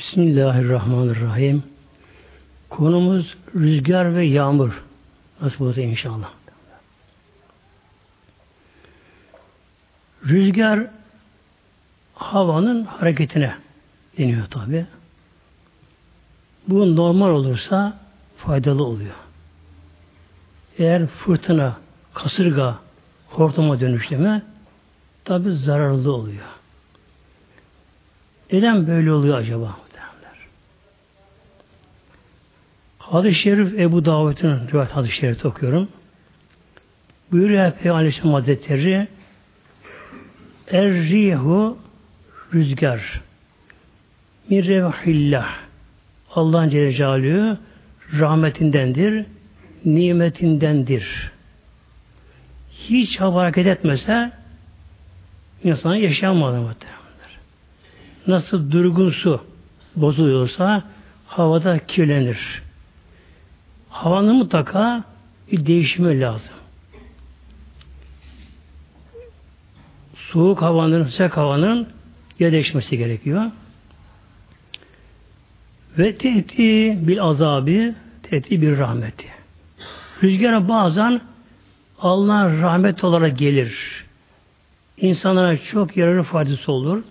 Bismillahirrahmanirrahim. Konumuz rüzgar ve yağmur. Nasıl olsa inşallah. Rüzgar havanın hareketine deniyor tabi. Bu normal olursa faydalı oluyor. Eğer fırtına, kasırga, hortuma dönüşleme tabi zararlı oluyor. Neden böyle oluyor acaba? Hadis-i Şerif Ebu Davud'un rivayet hadis-i şerifi okuyorum. Buyuruyor Peygamber Aleyhisselam Hazretleri Er-rihu rüzgar min revhillah Allah'ın Celle Celaluhu rahmetindendir, nimetindendir. Hiç hareket etmese insan yaşayamadı muhtemelen. Nasıl durgun su bozuluyorsa havada kirlenir. Havanın mutlaka bir değişimi lazım. Soğuk havanın, sıcak havanın ya değişmesi gerekiyor. Ve tehti bil azabı, tehti bir rahmeti. Rüzgara bazen Allah'ın rahmet olarak gelir. İnsanlara çok yararlı faydası olur.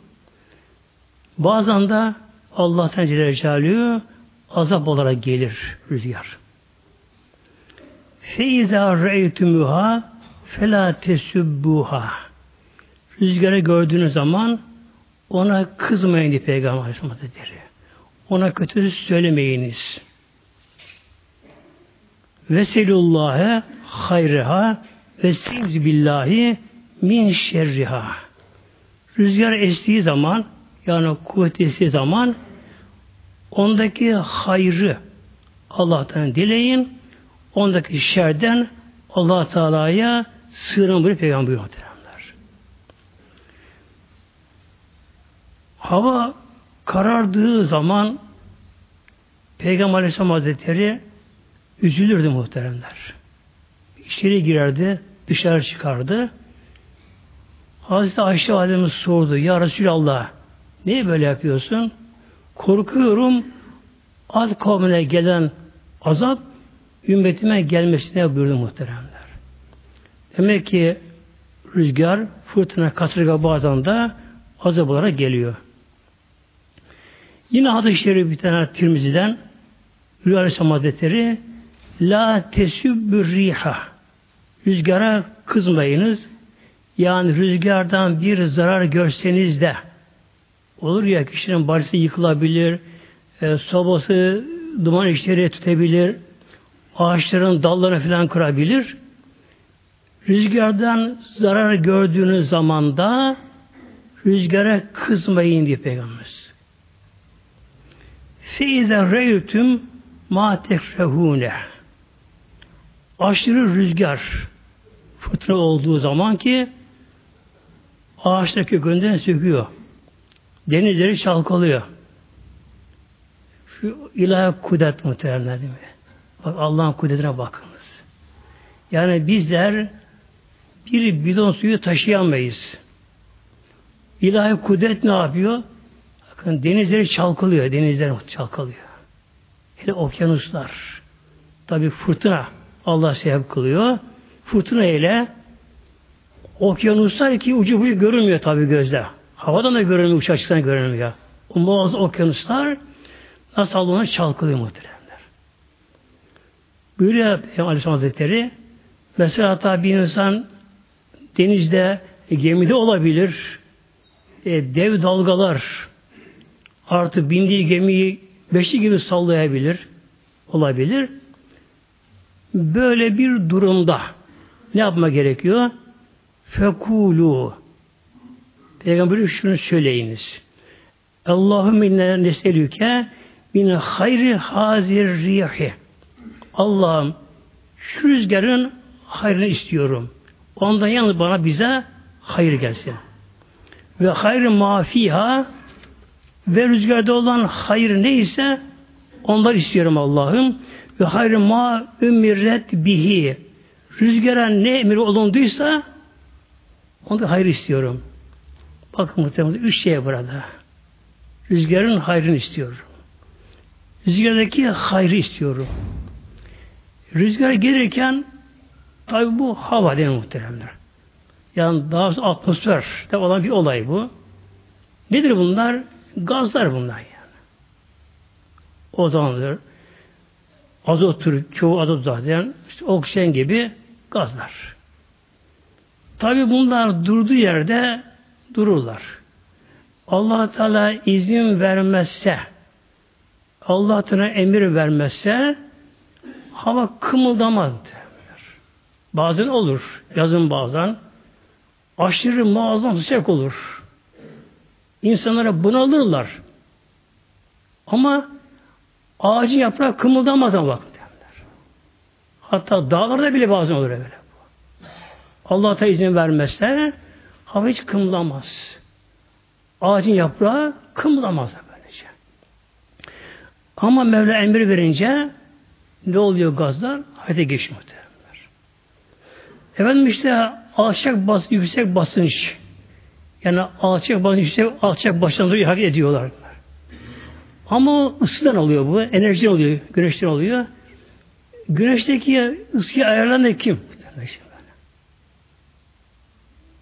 Bazen de Allah'tan Celle Celaluhu azap olarak gelir rüzgar. Feiza re'ytumuha fela tesubbuha. Rüzgarı gördüğünüz zaman ona kızmayın diye Peygamber Aleyhisselam Hazretleri. Ona kötü söylemeyiniz. Veselullâhe hayreha ve billahi min şerriha. Rüzgar estiği zaman yani kuvvet estiği zaman ondaki hayrı Allah'tan dileyin ondaki şerden allah Teala'ya buyuruyor Peygamber buyuruyor Hava karardığı zaman Peygamber Aleyhisselam Hazretleri üzülürdü muhteremler. İçeri girerdi, dışarı çıkardı. Hazreti Ayşe Validemiz sordu. Ya Resulallah niye böyle yapıyorsun? Korkuyorum az kavmine gelen azap ümmetime gelmesine buyurdu muhteremler. Demek ki rüzgar, fırtına, kasırga bazen de azap olarak geliyor. Yine hadis-i bir tane Tirmizi'den Rüya Aleyhisselam Hazretleri La tesübbü riha Rüzgara kızmayınız. Yani rüzgardan bir zarar görseniz de olur ya kişinin barisi yıkılabilir, e, sobası duman işleri tutabilir, ağaçların dallarını falan kırabilir. Rüzgardan zarar gördüğünüz zaman da rüzgara kızmayın diye Peygamberimiz. Feize reytüm ma tekrehune aşırı rüzgar fıtra olduğu zaman ki ağaçta kökünden söküyor. Denizleri çalkalıyor. Şu ilahi kudret muhtemelen değil mi? Bak Allah'ın kudretine bakınız. Yani bizler bir bidon suyu taşıyamayız. İlahi kudret ne yapıyor? Bakın denizleri çalkalıyor. Denizler çalkalıyor. Hele okyanuslar. Tabi fırtına Allah sebep kılıyor. Fırtına ile okyanuslar ki ucu ucu görünmüyor tabi gözle. Havadan da görünmüyor, uç açıktan görünmüyor. O muazzam okyanuslar nasıl Allah'ını çalkalıyor muhtemelen. Buyuruyor Aleyhisselam Hazretleri mesela hatta bir insan denizde e, gemide olabilir e, dev dalgalar artık bindiği gemiyi beşli gibi sallayabilir olabilir. Böyle bir durumda ne yapma gerekiyor? Fekulu Peygamber şunu söyleyiniz. Allahümme inne neselüke min hayri hazir rihi Allah'ım şu rüzgarın hayrını istiyorum. Ondan yalnız bana bize hayır gelsin. Ve hayrı mafiha ve rüzgarda olan hayır neyse onlar istiyorum Allah'ım. Ve hayrı ma ümirret bihi rüzgara ne emir olunduysa onda hayır istiyorum. Bakın muhtemelen üç şey burada. Rüzgarın hayrını istiyorum. Rüzgardaki hayrı istiyorum. Rüzgar gelirken tabi bu hava değil muhteremler. Yani daha atmosferde olan bir olay bu. Nedir bunlar? Gazlar bunlar yani. O zamanlar azottur, çoğu azot zaten, işte oksijen gibi gazlar. Tabi bunlar durduğu yerde dururlar. allah Teala izin vermezse, allah Teala emir vermezse hava kımıldamaz. Bazen olur. Yazın bazen. Aşırı muazzam sıcak olur. İnsanlara bunalırlar. Ama ağacın yaprağı kımıldamaz ama bak. Hatta dağlarda bile bazen olur öyle. Allah da izin vermezse hava hiç kımıldamaz. Ağacın yaprağı kımıldamaz böylece. Ama Mevla emir verince ne oluyor gazlar? Hayata geçmiyor. Efendim işte alçak bas, yüksek basınç yani alçak basınç, yüksek alçak basınç hareket ediyorlar. Ama ısıdan oluyor bu, enerji oluyor, güneşten oluyor. Güneşteki ısıyı ayarlayan kim?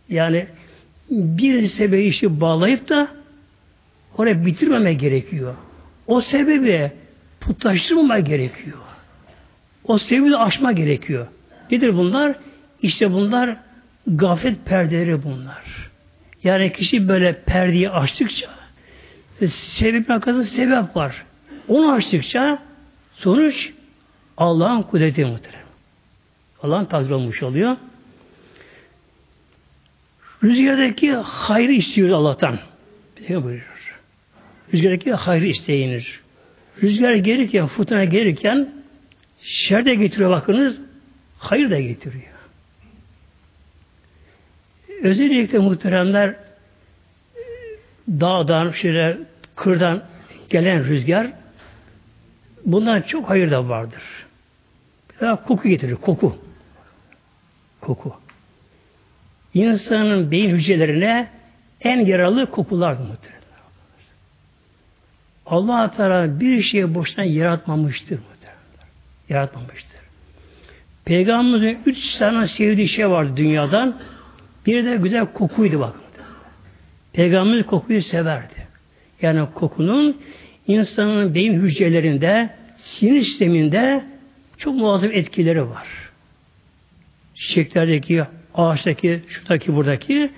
Yani bir sebebi işi bağlayıp da oraya bitirmeme gerekiyor. O sebebi putlaştırmama gerekiyor. O sebebi aşma gerekiyor. Nedir bunlar? İşte bunlar gaflet perdeleri bunlar. Yani kişi böyle perdeyi açtıkça sebep arkasında sebep var. Onu açtıkça sonuç Allah'ın kudreti muhterem. Allah'ın takdir olmuş oluyor. Rüzgardaki hayrı istiyoruz Allah'tan. Bir buyuruyor. Rüzgardaki hayrı isteyiniz. Rüzgar gelirken, fırtına gelirken şer de getiriyor bakınız, hayır da getiriyor. Özellikle muhteremler dağdan, şöyle kırdan gelen rüzgar bundan çok hayır da vardır. Bir koku getirir, koku. Koku. İnsanın beyin hücrelerine en yararlı kokular muhteremler. Allah Teala bir şeyi boşuna yaratmamıştır muhteremler. Yaratmamıştır. Peygamberimizin üç tane sevdiği şey vardı dünyadan. Bir de güzel kokuydu bakın. Peygamber kokuyu severdi. Yani kokunun insanın beyin hücrelerinde, sinir sisteminde çok muazzam etkileri var. Çiçeklerdeki, ağaçtaki, şuradaki, buradaki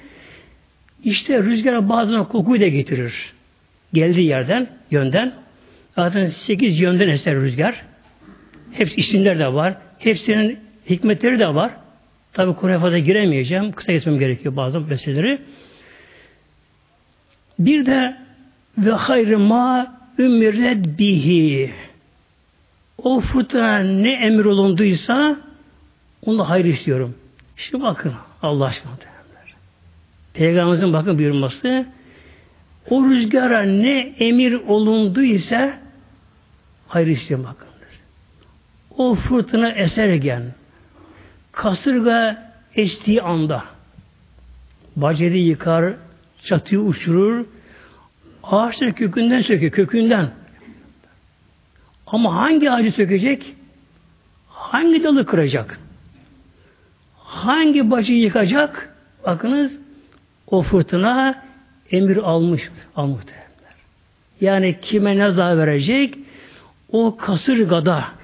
işte rüzgara bazen kokuyu da getirir. Geldiği yerden, yönden. Zaten sekiz yönden eser rüzgar. Hepsi isimler de var. Hepsinin hikmetleri de var. Tabi konuya fazla giremeyeceğim. Kısa geçmem gerekiyor bazı meseleleri. Bir de ve hayrı ma ümiret bihi. O fırtına ne emir olunduysa onu hayır istiyorum. Şimdi bakın Allah aşkına. Peygamberimizin bakın buyurması o rüzgara ne emir olunduysa hayır istiyorum bakın. O fırtına eserken Kasırga estiği anda baceri yıkar, çatıyı uçurur, ağaçları kökünden söküyor, kökünden. Ama hangi ağacı sökecek? Hangi dalı kıracak? Hangi bacıyı yıkacak? Bakınız o fırtına emir almış, derler. Yani kime ne zarar verecek? O kasırgada,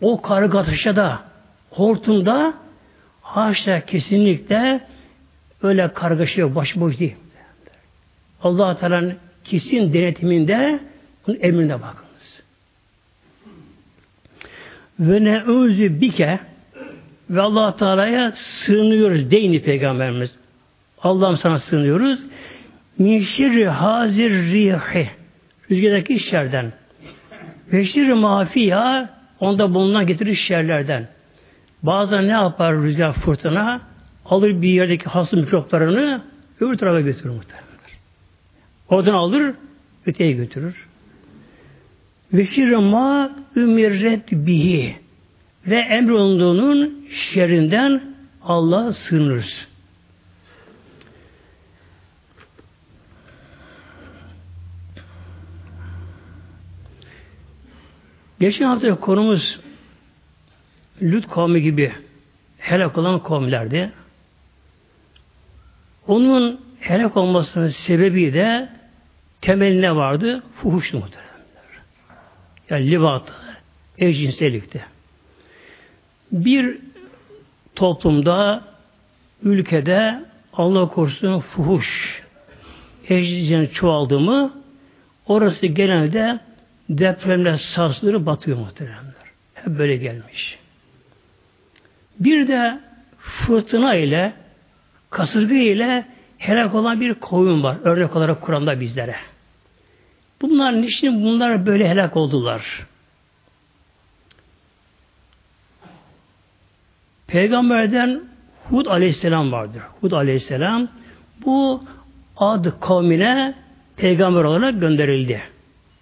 o kargaşada, hortumda Haşa kesinlikle öyle kargaşa yok, başıboş değil. Allah Teala'nın kesin denetiminde bunun emrine bakınız. Ve ne özü bike ve Allah Teala'ya sığınıyoruz deyini peygamberimiz. Allah'ım sana sığınıyoruz. Min hazir rihi rüzgardaki şerden. Ve şirri onda bulunan getirir şerlerden. Bazen ne yapar rüzgar fırtına? Alır bir yerdeki hasta mikroplarını öbür tarafa götürür muhtemelen. Oradan alır, öteye götürür. Ve ma ümirret bihi ve emrolunduğunun şerrinden Allah sığınırız. Geçen hafta konumuz Lüt kavmi gibi helak olan kavimlerdi. Onun helak olmasının sebebi de temeline vardı? Fuhuştu muhteremler. Yani libat, eşcinselikti. Bir toplumda, ülkede Allah korusun fuhuş, eşcinsel çoğaldı mı orası genelde depremler sarsılır batıyor muhteremler. Hep böyle gelmiş. Bir de fırtına ile kasırga ile helak olan bir koyun var. Örnek olarak Kur'an'da bizlere. Bunlar niçin bunlar böyle helak oldular? Peygamberden Hud aleyhisselam vardır. Hud aleyhisselam bu Ad kavmine peygamber olarak gönderildi.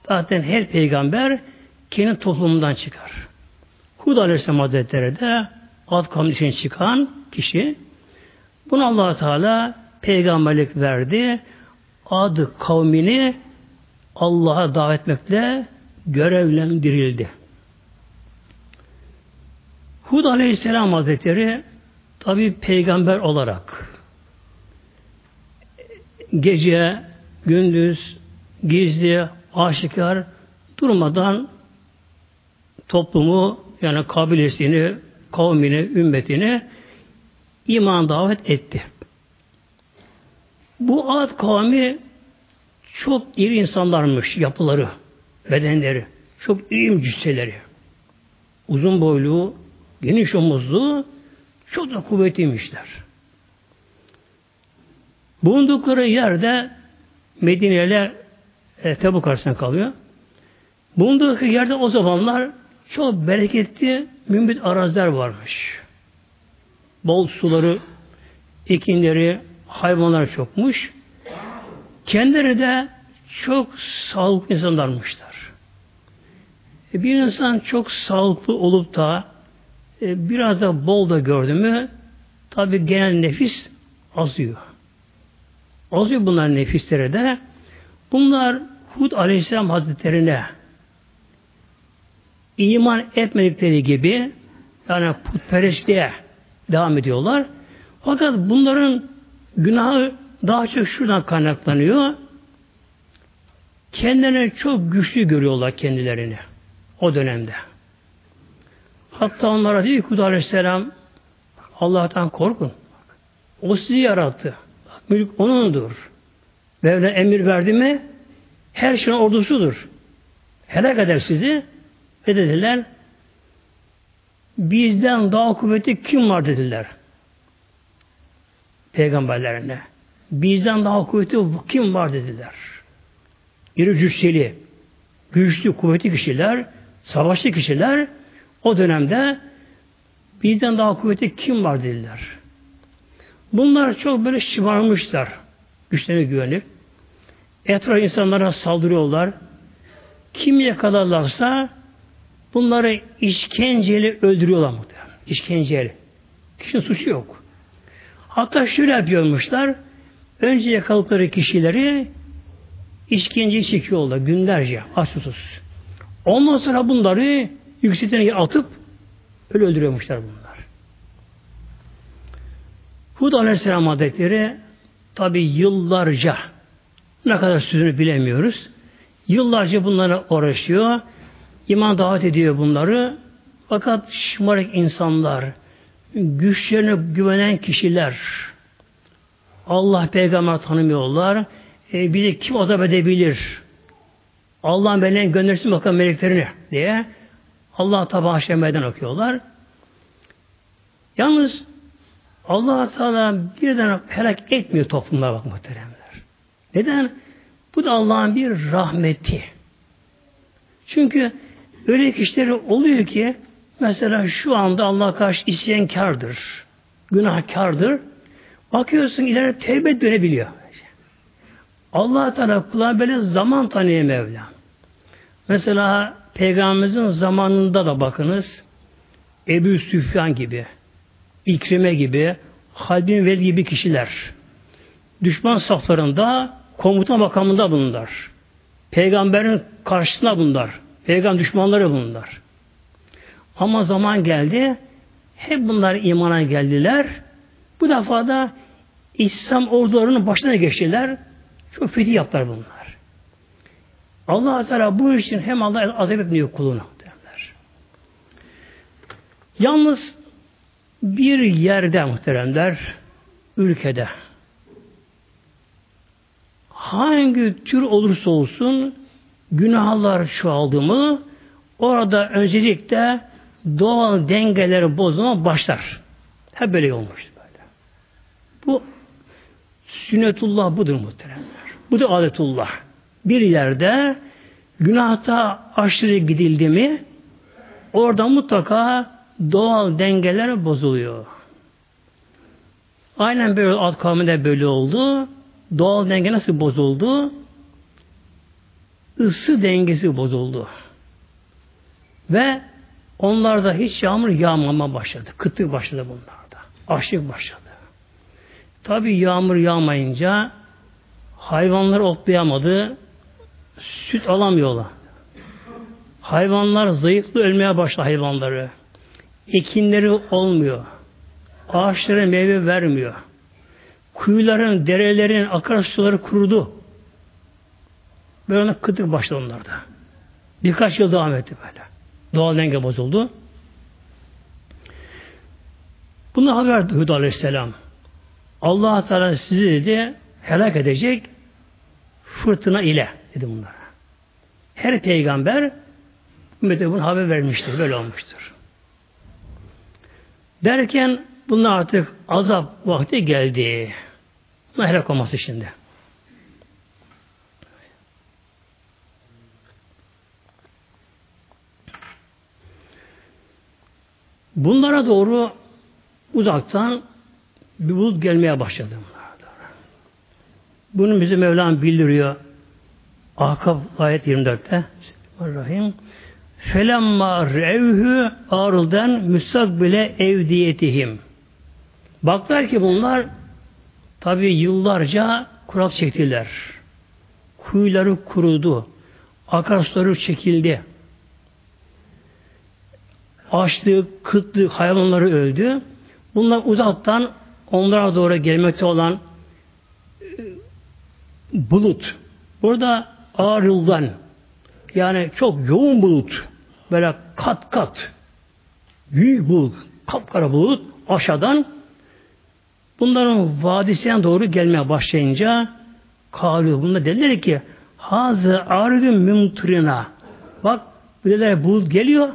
Zaten her peygamber kendi toplumundan çıkar. Hud aleyhisselam hazretleri de Ad kavmi çıkan kişi. Bunu allah Teala peygamberlik verdi. Ad kavmini Allah'a davet etmekle görevlendirildi. Hud Aleyhisselam Hazretleri tabi peygamber olarak gece, gündüz, gizli, aşikar durmadan toplumu yani kabilesini, kavmini, ümmetini iman davet etti. Bu Ad kavmi çok iri insanlarmış yapıları, bedenleri. Çok iri cüsseleri. Uzun boylu, geniş omuzlu, çok da kuvvetliymişler. Bulundukları yerde Medine'yle e, Tebuk karşısına kalıyor. Bulundukları yerde o zamanlar çok bereketli mümbit araziler varmış. Bol suları, ekinleri, hayvanlar çokmuş. Kendileri de çok sağlıklı insanlarmışlar. E, bir insan çok sağlıklı olup da e, biraz da bol da gördü mü tabi genel nefis azıyor. Azıyor bunlar nefisleri de. Bunlar Hud Aleyhisselam Hazretlerine iman etmedikleri gibi yani putperestliğe devam ediyorlar. Fakat bunların günahı daha çok şuradan kaynaklanıyor. Kendilerini çok güçlü görüyorlar kendilerini o dönemde. Hatta onlara diyor ki Aleyhisselam Allah'tan korkun. O sizi yarattı. Mülk O'nundur. Mevla emir verdi mi her şeyin ordusudur. Helak eder sizi. Ve dediler bizden daha kuvvetli kim var dediler. Peygamberlerine. Bizden daha kuvvetli kim var dediler. İri cüsseli, güçlü, kuvvetli kişiler, savaşçı kişiler o dönemde bizden daha kuvvetli kim var dediler. Bunlar çok böyle şımarmışlar. Güçlerine güvenip. Etraf insanlara saldırıyorlar. Kim yakalarlarsa bunları işkenceyle öldürüyorlar muhtemelen. İşkenceyle. Kişinin suçu yok. Hatta şöyle yapıyormuşlar. Önce yakaladıkları kişileri işkence çekiyorlar günlerce aç susuz. Ondan sonra bunları yüksekten atıp öyle öldürüyormuşlar bunlar. Hud Aleyhisselam Hazretleri tabi yıllarca ne kadar sözünü bilemiyoruz. Yıllarca bunlara uğraşıyor. iman davet ediyor bunları. Fakat şımarık insanlar, güçlerine güvenen kişiler, Allah peygamber tanımıyorlar. E, bizi kim azap edebilir? Allah'ın benden göndersin bakalım meleklerini diye Allah tabi haşemeden okuyorlar. Yalnız Allah Teala birden helak etmiyor toplumlara bak muhteremler. Neden? Bu da Allah'ın bir rahmeti. Çünkü öyle kişiler oluyor ki mesela şu anda Allah karşı isyankardır. Günahkardır. Bakıyorsun ileri tevbe dönebiliyor. Allah Teala kula böyle zaman tanıyor Mevla. Mesela Peygamberimizin zamanında da bakınız Ebu Süfyan gibi, İkrime gibi, Halbin Velid gibi kişiler düşman saflarında komuta makamında bunlar. Peygamberin karşısına bunlar. Peygamber düşmanları bunlar. Ama zaman geldi. Hep bunlar imana geldiler. Bu defa da İslam ordularının başına geçtiler. Çok fetih yaptılar bunlar. Allah Teala bu için hem Allah azap etmiyor kulunu. Derler. Yalnız bir yerde muhteremler ülkede hangi tür olursa olsun günahlar çoğaldı mı orada öncelikle doğal dengeleri bozma başlar. Hep böyle olmuş böyle. Bu sünnetullah budur muhteremler. Bu da adetullah. Bir yerde günahta aşırı gidildi mi orada mutlaka doğal dengeler bozuluyor. Aynen böyle alt kavminde böyle oldu. Doğal denge nasıl bozuldu? Isı dengesi bozuldu. Ve onlarda hiç yağmur yağmama başladı. Kıtlık başladı bunlarda. Açlık başladı. Tabi yağmur yağmayınca hayvanlar otlayamadı. Süt alamıyorlar. Hayvanlar zayıflı ölmeye başladı hayvanları. Ekinleri olmuyor. Ağaçlara meyve vermiyor. Kuyuların, derelerin, akarsuları kurudu. Böyle kıtlık başladı onlarda. Birkaç yıl devam etti böyle. Doğal denge bozuldu. Bunu haber Hud Aleyhisselam. allah Teala sizi dedi helak edecek fırtına ile dedi bunlara. Her peygamber ümmete bunu haber vermiştir. Böyle olmuştur. Derken bunlar artık azap vakti geldi. Bunlar helak olması şimdi. Bunlara doğru uzaktan bir bulut gelmeye başladı. Bunu bize Mevlam bildiriyor. Ahkaf ayet 24'te. Bismillahirrahmanirrahim. Felemma revhü arıldan müstakbile evdiyetihim. Baklar ki bunlar tabi yıllarca kurak çektiler. Kuyuları kurudu. Akarsuları çekildi. Açlık, kıtlık, hayvanları öldü. Bunlar uzaktan onlara doğru gelmekte olan e, bulut. Burada ağır yıldan yani çok yoğun bulut böyle kat kat büyük bulut kapkara bulut aşağıdan bunların vadisine doğru gelmeye başlayınca kalıyor. Bunlar dediler ki hazı argın mümtrina bak dediler bulut geliyor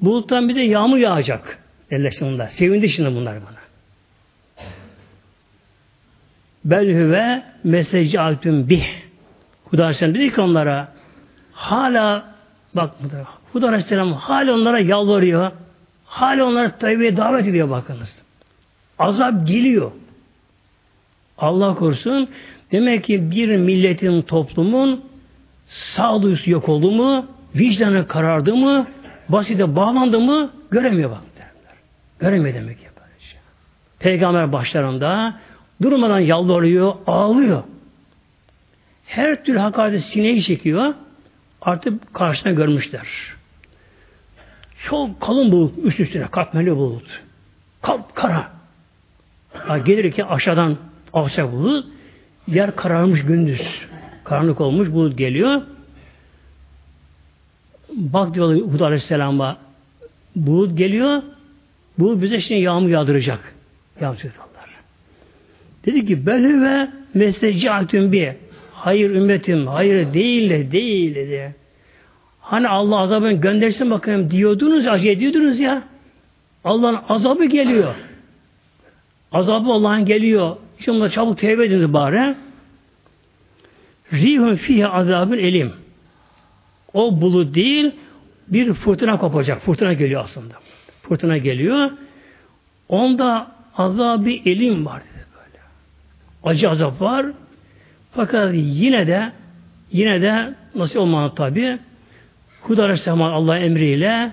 buluttan bir de yağmur yağacak dediler şimdi bunlar. Sevindi şimdi bunlar bana. Belhüve mesajı altın bih. Huda Aleyhisselam dedi ki onlara hala bak Huda Aleyhisselam hala onlara yalvarıyor. Hala onlara tevbeye davet ediyor bakınız. Azap geliyor. Allah korusun. Demek ki bir milletin, toplumun sağduyusu yok oldu mu, vicdanı karardı mı, basite bağlandı mı göremiyor bak derler. Göremiyor demek ki. Peygamber başlarında durmadan yalvarıyor, ağlıyor. Her türlü hakaret sineği çekiyor. Artık karşına görmüşler. Çok kalın bulut üst üstüne katmerli bulut. Kap kara. Ya gelir ki aşağıdan alçak bulut. Yer kararmış gündüz. Karanlık olmuş bulut geliyor. Bak diyor Hud Aleyhisselam'a bulut geliyor. Bu bize şimdi yağmur yağdıracak. Yağmur Dedi ki belü ve mesecatün bir hayır ümmetim, hayır değil de değil dedi. Hani Allah azabını göndersin bakayım diyordunuz, acı ediyordunuz ya. Allah'ın azabı geliyor. Azabı Allah'ın geliyor. Şimdi çabuk tevbe ediniz bari. Rihun fihe azabın elim. O bulut değil, bir fırtına kopacak. Fırtına geliyor aslında. Fırtına geliyor. Onda azabı elim var dedi böyle. Acı azap var. Fakat yine de yine de nasıl olmalı tabi Hud Aleyhisselam Allah'ın emriyle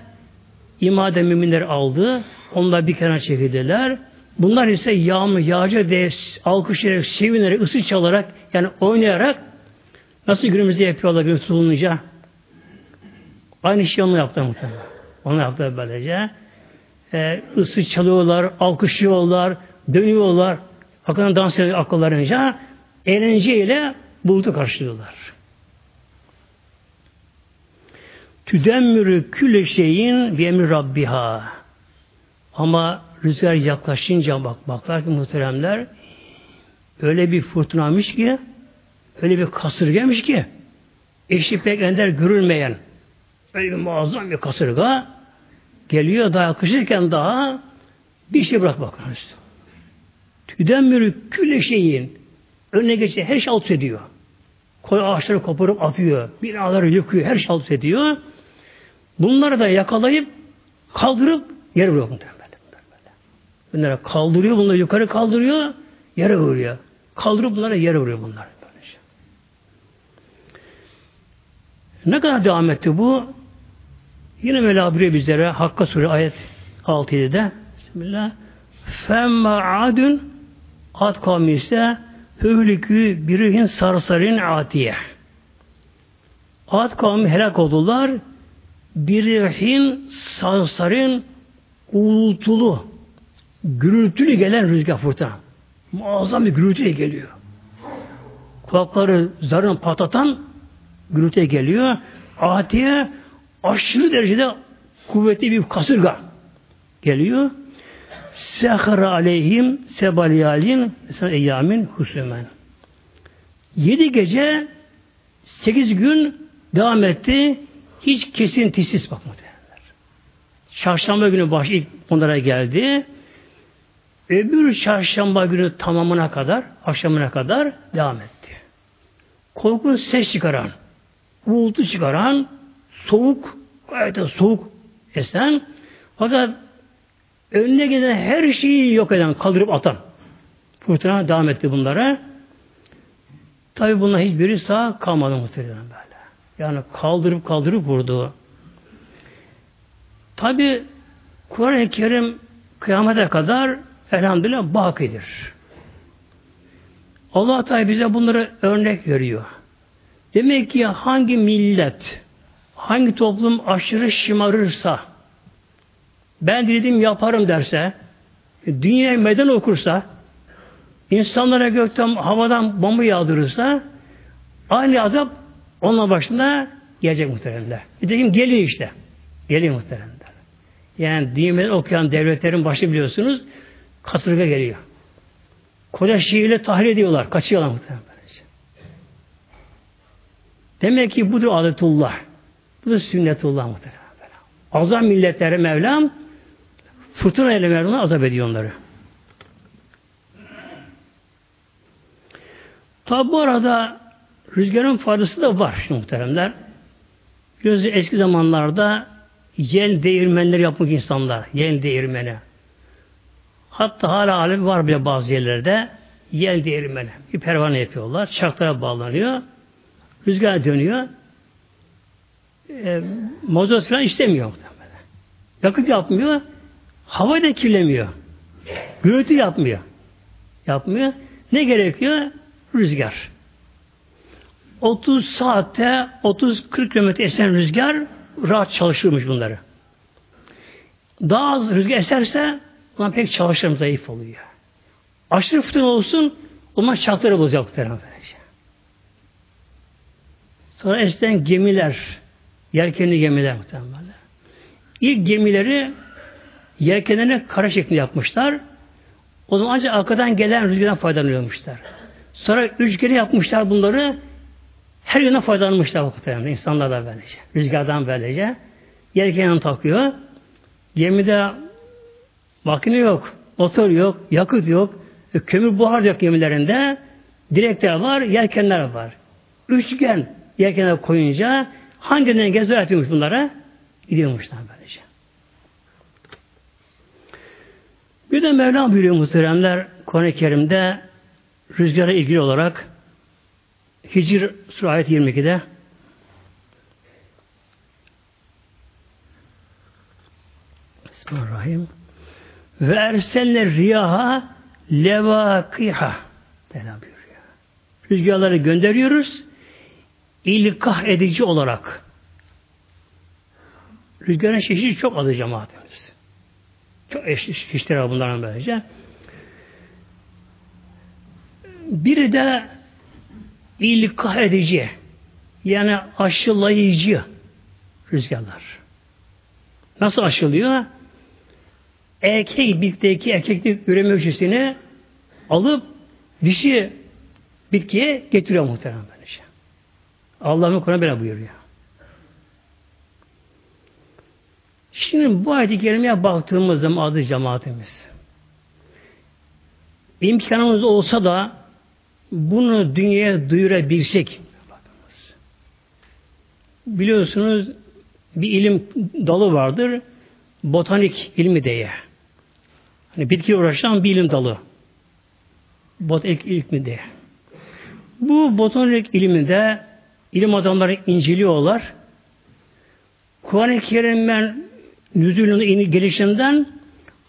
imade müminler aldı. Onlar bir kenara çekildiler. Bunlar ise yağmur yağacak diye alkışlayarak, sevinerek, ısı çalarak yani oynayarak nasıl günümüzde yapıyorlar bir tutulunca Aynı şeyi onu yaptı muhtemelen. Onu yaptı böylece. Ee, ısı çalıyorlar, alkışlıyorlar, dönüyorlar. Hakikaten dans ediyor akıllarınca. Eğlenceyle bulutu karşılıyorlar. Tüdemmürü külle şeyin ve emri Rabbiha. Ama rüzgar yaklaşınca bak baklar ki muhteremler öyle bir fırtınamış ki öyle bir kasırgamış ki eşi pek ender görülmeyen öyle bir muazzam bir kasırga geliyor daha yaklaşırken daha bir şey bırak bakınız. Tüdemmürü külle şeyin önüne geçe her şey alt ediyor. Koy ağaçları koparıp atıyor. Binaları yıkıyor. Her şey alt ediyor. Bunları da yakalayıp kaldırıp yere vuruyor bunlar böyle. Bunları kaldırıyor, bunları yukarı kaldırıyor, yere vuruyor. Kaldırıp bunları yere vuruyor bunlar. Ne kadar devam etti bu? Yine Mevla bizlere Hakka Sure ayet 6-7'de Bismillah Femma adün Ad kavmi ise Hühlikü birihin sarsarin atiye Ad kavmi helak oldular birihin sarsarin uğultulu gürültülü gelen rüzgar fırtına. Muazzam bir gürültüyle geliyor. Kulakları zarın patlatan gürültüye geliyor. Atiye aşırı derecede kuvvetli bir kasırga geliyor. Sehara aleyhim sebalyalin eyyamin husumen. Yedi gece sekiz gün devam etti. Hiç kesintisiz bak muhtemelenler. Çarşamba günü baş ilk onlara geldi. Öbür çarşamba günü tamamına kadar, akşamına kadar devam etti. Korkunç ses çıkaran, uğultu çıkaran, soğuk, gayet de soğuk esen, fakat önüne gelen her şeyi yok eden, kaldırıp atan. Fırtına devam etti bunlara. Tabi bunlar hiçbiri sağ kalmadı muhtemelen böyle. Yani kaldırıp kaldırıp vurdu. Tabi Kur'an-ı Kerim kıyamete kadar elhamdülillah bakidir. Allah Teala bize bunları örnek veriyor. Demek ki hangi millet, hangi toplum aşırı şımarırsa, ben dedim yaparım derse, dünyaya meden okursa, insanlara gökten, havadan bomba yağdırırsa, aynı azap onunla başında gelecek muhteremler. Nitekim geliyor işte. Geliyor muhteremler. Yani dünyada okuyan devletlerin başı biliyorsunuz kasırga geliyor. Koca şiirle tahrir ediyorlar. Kaçıyorlar muhtemelen. Demek ki budur adetullah. Bu da sünnetullah muhtemelen. Azam milletlere Mevlam fırtına ile Mevlam azap ediyor onları. Tabi bu arada rüzgarın faydası da var muhteremler. Gözü eski zamanlarda yel değirmenleri yapmak insanlar. Yel değirmeni. Hatta hala alim var bile bazı yerlerde yel değirmeni. Bir pervane yapıyorlar. Çarklara bağlanıyor. Rüzgar dönüyor. E, mazot falan istemiyor. Yakıt yapmıyor. Havayı da kirlemiyor. Gürültü yapmıyor. Yapmıyor. Ne gerekiyor? Rüzgar. 30 saatte 30-40 kilometre esen rüzgar rahat çalışırmış bunları. Daha az rüzgar eserse Ulan pek çalışırım zayıf oluyor. Aşırı fırtına olsun onlar çarkları bozacak muhtemelen. Sonra eskiden gemiler, yelkenli gemiler muhtemelen. İlk gemileri yelkenlerine kara şeklinde yapmışlar. O zaman ancak arkadan gelen rüzgardan faydalanıyormuşlar. Sonra üç kere yapmışlar bunları. Her yönden faydalanmışlar muhtemelen. İnsanlar da böylece. Rüzgardan böylece. Yelkenini takıyor. Gemide Makine yok, motor yok, yakıt yok, e, kömür buhar yok gemilerinde. Direkler var, yelkenler var. Üçgen yelkenler koyunca hanginden gezer atıyormuş bunlara? Gidiyormuşlar böylece. Bir de Mevlam buyuruyor muhteremler Kur'an-ı Kerim'de rüzgara ilgili olarak Hicr Surah ayet 22'de Bismillahirrahmanirrahim. Ve erselne riyaha levakiha. Mevlam buyuruyor. Rüzgarları gönderiyoruz. İlkah edici olarak. Rüzgarın çeşidi çok adı cemaatimiz. Çok çeşitleri var bunların böylece. Biri de ilka edici yani aşılayıcı rüzgarlar. Nasıl aşılıyor? Erkek bitkideki erkeklik üreme ölçüsünü alıp dişi bitkiye getiriyor muhtemelen böylece. Allah'ın Kur'an böyle buyuruyor. Şimdi bu ayet-i kerimeye baktığımız zaman adı cemaatimiz. İmkanımız olsa da bunu dünyaya duyurabilsek biliyorsunuz bir ilim dalı vardır. Botanik ilmi diye. Hani bitki uğraşan bir ilim dalı. Botanik ilmi diye. Bu botanik iliminde ilim adamları inceliyorlar. Kur'an-ı Kerim'den nüzulünün gelişinden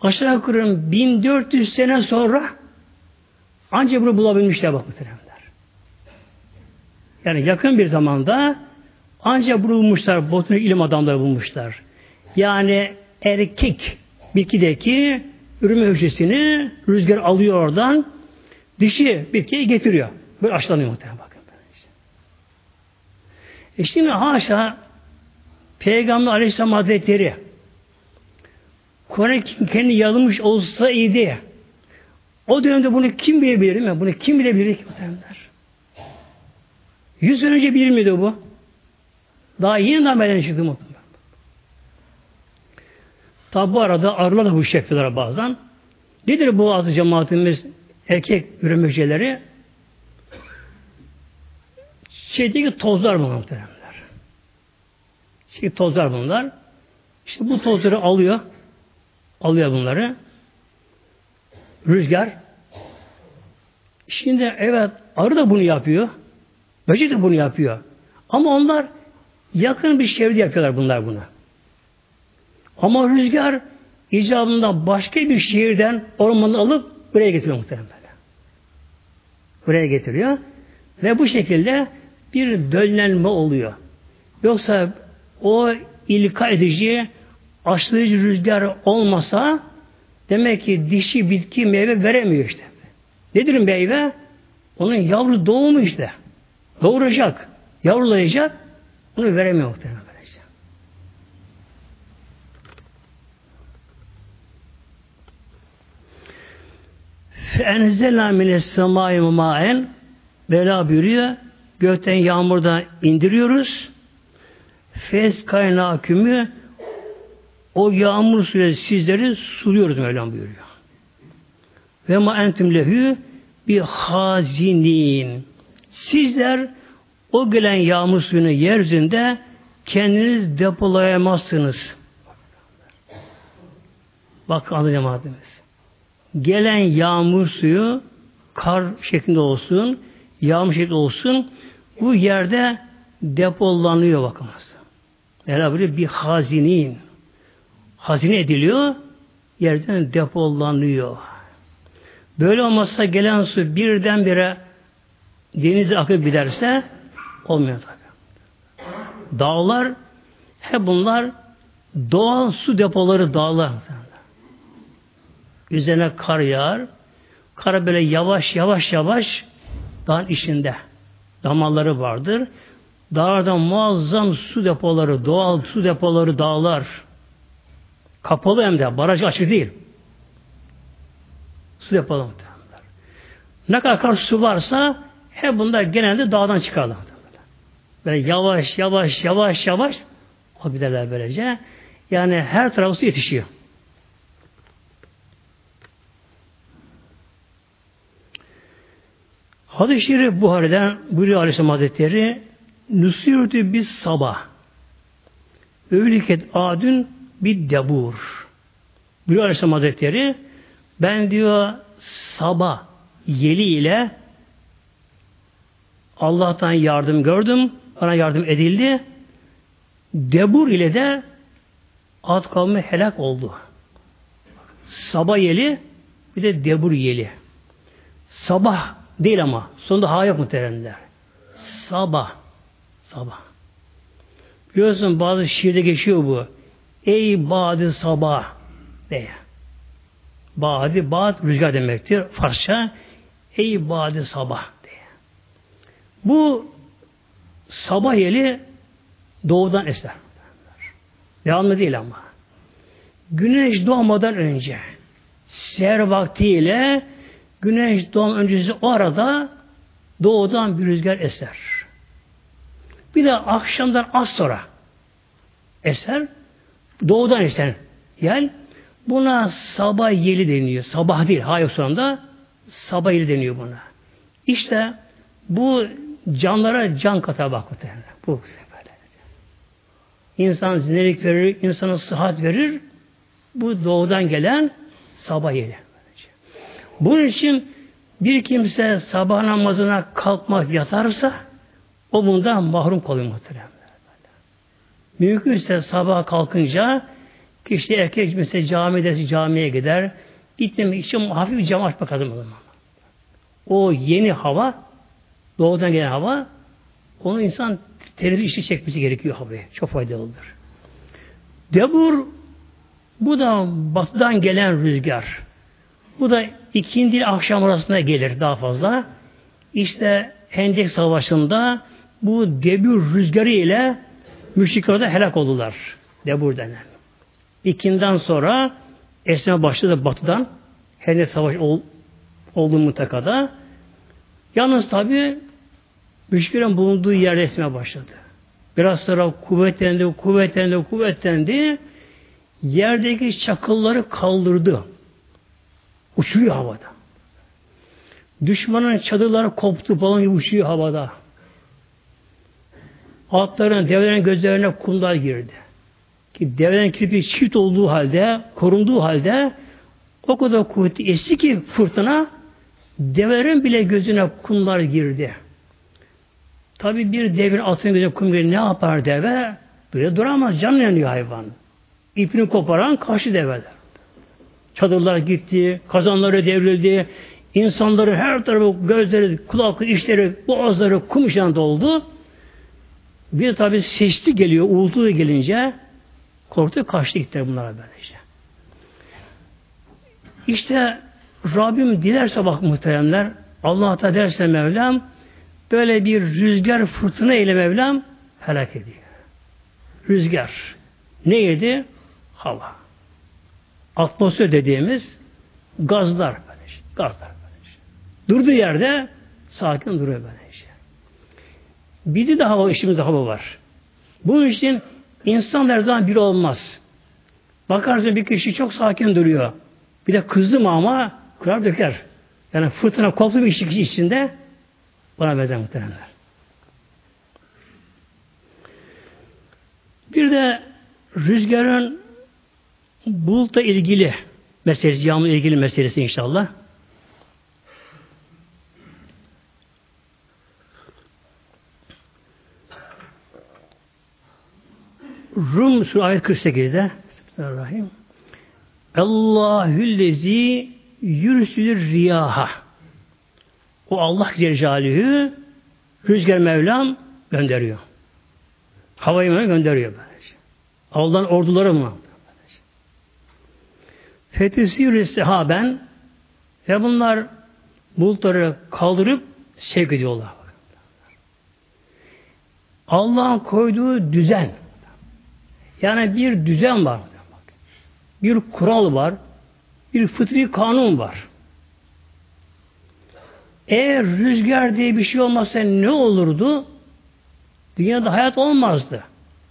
aşağı yukarı 1400 sene sonra ancak bunu bulabilmişler bak muhteremler. Yani yakın bir zamanda ancak bulmuşlar, botanik ilim adamları bulmuşlar. Yani erkek bitkideki üreme hücresini rüzgar alıyor oradan, dişi bitkiye getiriyor. Böyle aşılanıyor muhtemelen bakın. E şimdi haşa Peygamber Aleyhisselam Hazretleri Kur'an kendi yazılmış olsa iyiydi. O dönemde bunu kim bilebilir mi? Bunu kim bilebilir ki muhtemelenler? Yüz sene önce bilir miydi bu? Daha yeni meydana çıktı muhtemelen. Tabi bu arada arılar da bu iş bazen. Nedir bu azı cemaatimiz erkek üremecileri? Şeydeki tozlar bunlar muhtemelenler. Şey tozlar bunlar. İşte bu tozları alıyor. Alıyor bunları. Rüzgar. Şimdi evet arı da bunu yapıyor. Böcek de bunu yapıyor. Ama onlar yakın bir çevrede yapıyorlar bunlar bunu. Ama rüzgar icabında başka bir şehirden ormanı alıp buraya getiriyor muhtemelen. Buraya getiriyor. Ve bu şekilde bir dönlenme oluyor. Yoksa o ilka edici aşılayıcı rüzgar olmasa demek ki dişi bitki meyve veremiyor işte. Nedir meyve? Onun yavru doğumu işte. Doğuracak. Yavrulayacak. Onu veremiyor muhtemelen. Fenzela mines semai maen Bela buyuruyor. Gökten yağmurda indiriyoruz. Fez kaynağı kümü o yağmur suyu sizleri suluyoruz Mevlam buyuruyor. Ve ma entum lehü bir hazinin. Sizler o gelen yağmur suyunu yeryüzünde kendiniz depolayamazsınız. Bak anlayacağız. Gelen yağmur suyu kar şeklinde olsun, yağmur şeklinde olsun bu yerde depolanıyor bakınız. Mevla bir hazinin hazine ediliyor, yerden depolanıyor. Böyle olmazsa gelen su birdenbire denize akıp giderse olmuyor tabi. Dağlar hep bunlar doğal su depoları dağlar. Üzerine kar yağar. Kar böyle yavaş yavaş yavaş dağın içinde damarları vardır. Dağlarda muazzam su depoları, doğal su depoları dağlar. Kapalı hem de. Baraj açık değil. Su depoları Ne kadar kar su varsa hep bunlar genelde dağdan çıkarlar. Böyle yavaş yavaş yavaş yavaş o giderler böylece. Yani her tarafı yetişiyor. Hadis-i Şerif Buhari'den buyuruyor Aleyhisselam Hazretleri Nusirtü biz sabah Övliket adün bir debur. Buyuruyor Aleyhisselam Hazretleri ben diyor sabah yeli ile Allah'tan yardım gördüm. Bana yardım edildi. Debur ile de ad kavmi helak oldu. Sabah yeli bir de debur yeli. Sabah değil ama. Sonunda ha yok muhteremler. Sabah. Sabah. Biliyorsun bazı şiirde geçiyor bu. Ey badi sabah diye. Badi, bad rüzgar demektir. Farsça ey badi sabah diye. Bu sabah yeli doğudan eser. Devamlı değil ama. Güneş doğmadan önce seher vaktiyle güneş doğum öncesi o arada doğudan bir rüzgar eser. Bir de akşamdan az sonra eser. Doğudan eser. Yani buna sabah yeli deniyor. Sabah değil. Hayır sonunda sabah yeli deniyor buna. İşte bu canlara can katar bak bu böyle. İnsan zindelik verir, insana sıhhat verir. Bu doğudan gelen sabah yeli. Bunun için bir kimse sabah namazına kalkmak yatarsa o bundan mahrum kalıyor muhtemelen. Mümkünse sabah kalkınca kişi erkek mesela camide camiye gider. Gittim işte hafif bir cam aç bakalım. O yeni hava doğudan gelen hava onu insan terörü işi çekmesi gerekiyor havaya. Çok faydalıdır. Debur bu da batıdan gelen rüzgar. Bu da ikindi akşam arasında gelir daha fazla. İşte Hendek Savaşı'nda bu debur rüzgarı ile müşrikler de helak oldular. Debur denen. İkinden sonra esme başladı batıdan. Hendek Savaşı ol, oldu mutlakada. Yalnız tabi müşriklerin bulunduğu yer esme başladı. Biraz sonra kuvvetlendi, kuvvetlendi, kuvvetlendi. Yerdeki çakılları kaldırdı. Uçuyor havada. Düşmanın çadırları koptu, balon gibi uçuyor havada. Atların, develerin gözlerine kumlar girdi. Ki develerin kirpi çift olduğu halde, korunduğu halde o kadar kuvvetli esti ki fırtına develerin bile gözüne kumlar girdi. Tabi bir devin atın gözüne kum girir ne yapar deve? Böyle duramaz, can yanıyor hayvan. İpini koparan karşı develer. Çadırlar gitti, kazanları devrildi, insanların her tarafı gözleri, kulakları, işleri, boğazları kum içine doldu. Bir tabi seçti geliyor, uğultu gelince korktu, kaçtı gitti bunlara böylece. İşte Rabbim dilerse bak muhteremler, Allah da derse Mevlam, böyle bir rüzgar fırtına ile Mevlam helak ediyor. Rüzgar. Neydi? Hava. Atmosfer dediğimiz gazlar. Böylece. Gazlar. Böylece. Durduğu yerde sakin duruyor böylece. Bizde de hava, işimizde hava var. Bu için insan her zaman bir olmaz. Bakarsın bir kişi çok sakin duruyor. Bir de kızdı mı ama kırar döker. Yani fırtına koptu bir kişi içinde bana benzer muhtemelenler. Bir de rüzgarın bulutla ilgili meselesi, yağmurla ilgili meselesi inşallah. Rum Suresi ayet 48'de Bismillahirrahmanirrahim. Allahüllezi yürüsülür riyaha. O Allah Celle Rüzgar Mevlam gönderiyor. Havayı gönderiyor böylece. Allah'ın orduları mı? Fetüsîr sehaben ve bunlar bulutları kaldırıp sevk ediyorlar. Allah'ın koyduğu düzen yani bir düzen var. Bir kural var. Bir fıtri kanun var. Eğer rüzgar diye bir şey olmasa ne olurdu? Dünyada hayat olmazdı.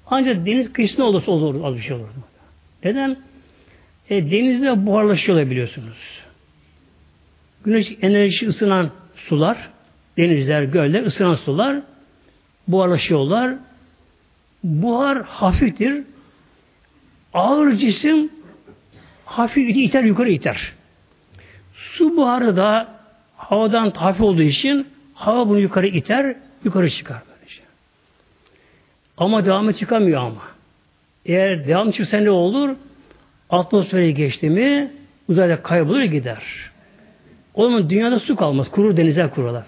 Ancak deniz kıyısında olursa olurdu, az bir şey olurdu. Neden? E, denizde buharlaşıyorlar biliyorsunuz. Güneş enerjisi ısınan sular, denizler, göller ısınan sular buharlaşıyorlar. Buhar hafiftir. Ağır cisim hafif iter yukarı iter. Su buharı da havadan hafif olduğu için hava bunu yukarı iter, yukarı çıkar. Böylece. Ama devamı çıkamıyor ama. Eğer devam çıksa ne olur? Atmosfere geçti mi uzayda kaybolur gider. O zaman dünyada su kalmaz. Kurur denize kururlar.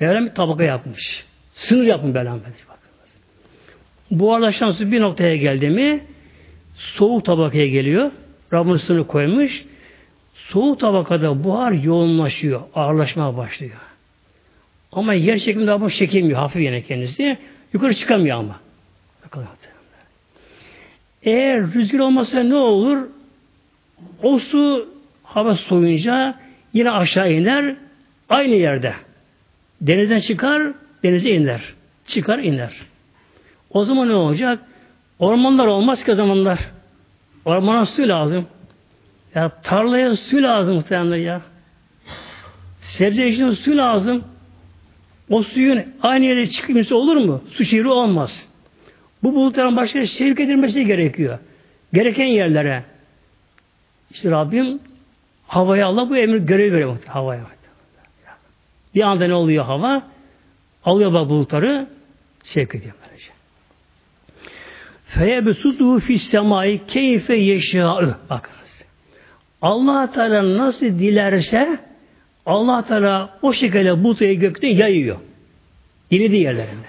Mevlam bir tabaka yapmış. Sınır yapmış Mevlam. Buharlaşan su bir noktaya geldi mi soğuk tabakaya geliyor. Rabbin sınırı koymuş. Soğuk tabakada buhar yoğunlaşıyor. Ağırlaşmaya başlıyor. Ama yer çekiminde Rabbim çekilmiyor. Hafif yine kendisi. Yukarı çıkamıyor ama. Eğer rüzgar olmasa ne olur? O su hava soğuyunca yine aşağı iner. Aynı yerde. Denizden çıkar, denize iner. Çıkar, iner. O zaman ne olacak? Ormanlar olmaz ki o zamanlar. Ormana su lazım. Ya tarlaya su lazım muhtemelen ya. Sebze için su lazım. O suyun aynı yere çıkması olur mu? Su şehri olmaz. Bu bulutların başka sevk edilmesi gerekiyor. Gereken yerlere. İşte Rabbim havaya Allah bu emri görev veriyor havaya. Bir anda ne oluyor hava? Alıyor bak bulutları sevk ediyor böylece. Feyebesutuhu fis semai keyfe yeşâ'ı. Bakınız. allah Teala nasıl dilerse allah Teala o şekilde bulutayı gökte yayıyor. Dilediği yerlerinde.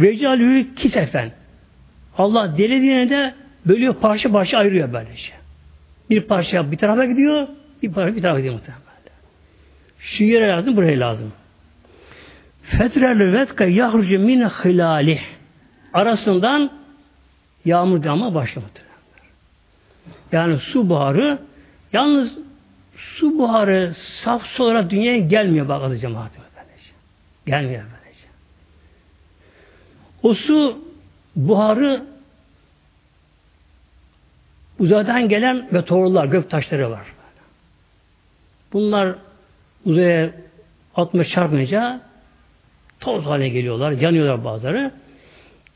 Vecalü kisefen. Allah dilediğine de bölüyor, parça parça ayırıyor böylece. Bir parça bir tarafa gidiyor, bir parça bir tarafa gidiyor muhtemelen. Şu yere lazım, buraya lazım. Fetrel vetka yahrucu min hilali. Arasından yağmur damla başlıyor. Yani su buharı yalnız su buharı saf su olarak dünyaya gelmiyor bak adı cemaat. Gelmiyor böylece. O su buharı uzaydan gelen meteorlar, gök taşları var. Bunlar uzaya atma çarpmayınca toz haline geliyorlar, yanıyorlar bazıları.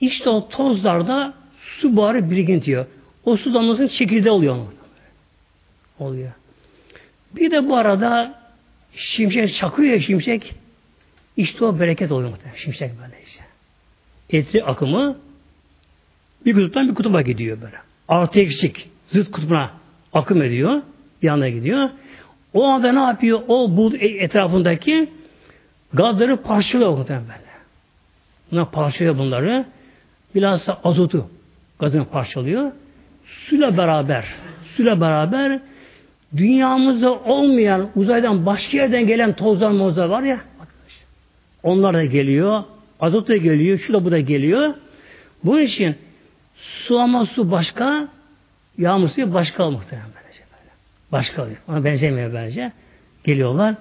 İşte o tozlarda su buharı birikintiyor. O su damlasının çekirdeği oluyor. Oluyor. Bir de bu arada şimşek çakıyor ya şimşek. İşte o bereket oluyor muhtemelen. Şimşek böyle işte. Etri akımı bir kutuptan bir kutuba gidiyor böyle. Artı eksik. Zıt kutbuna akım ediyor. Bir anda gidiyor. O anda ne yapıyor? O bu etrafındaki gazları parçalıyor muhtemelen böyle. Bunlar parçalıyor bunları. Bilhassa azotu gazını parçalıyor. Suyla beraber suyla beraber dünyamızda olmayan uzaydan başka yerden gelen tozlar mozlar var ya onlar da geliyor. Azot da geliyor. Şu da bu da geliyor. Bunun için su ama su başka yağmur suyu başka muhtemelen. Başka oluyor. Ona benzemiyor bence. Geliyorlar.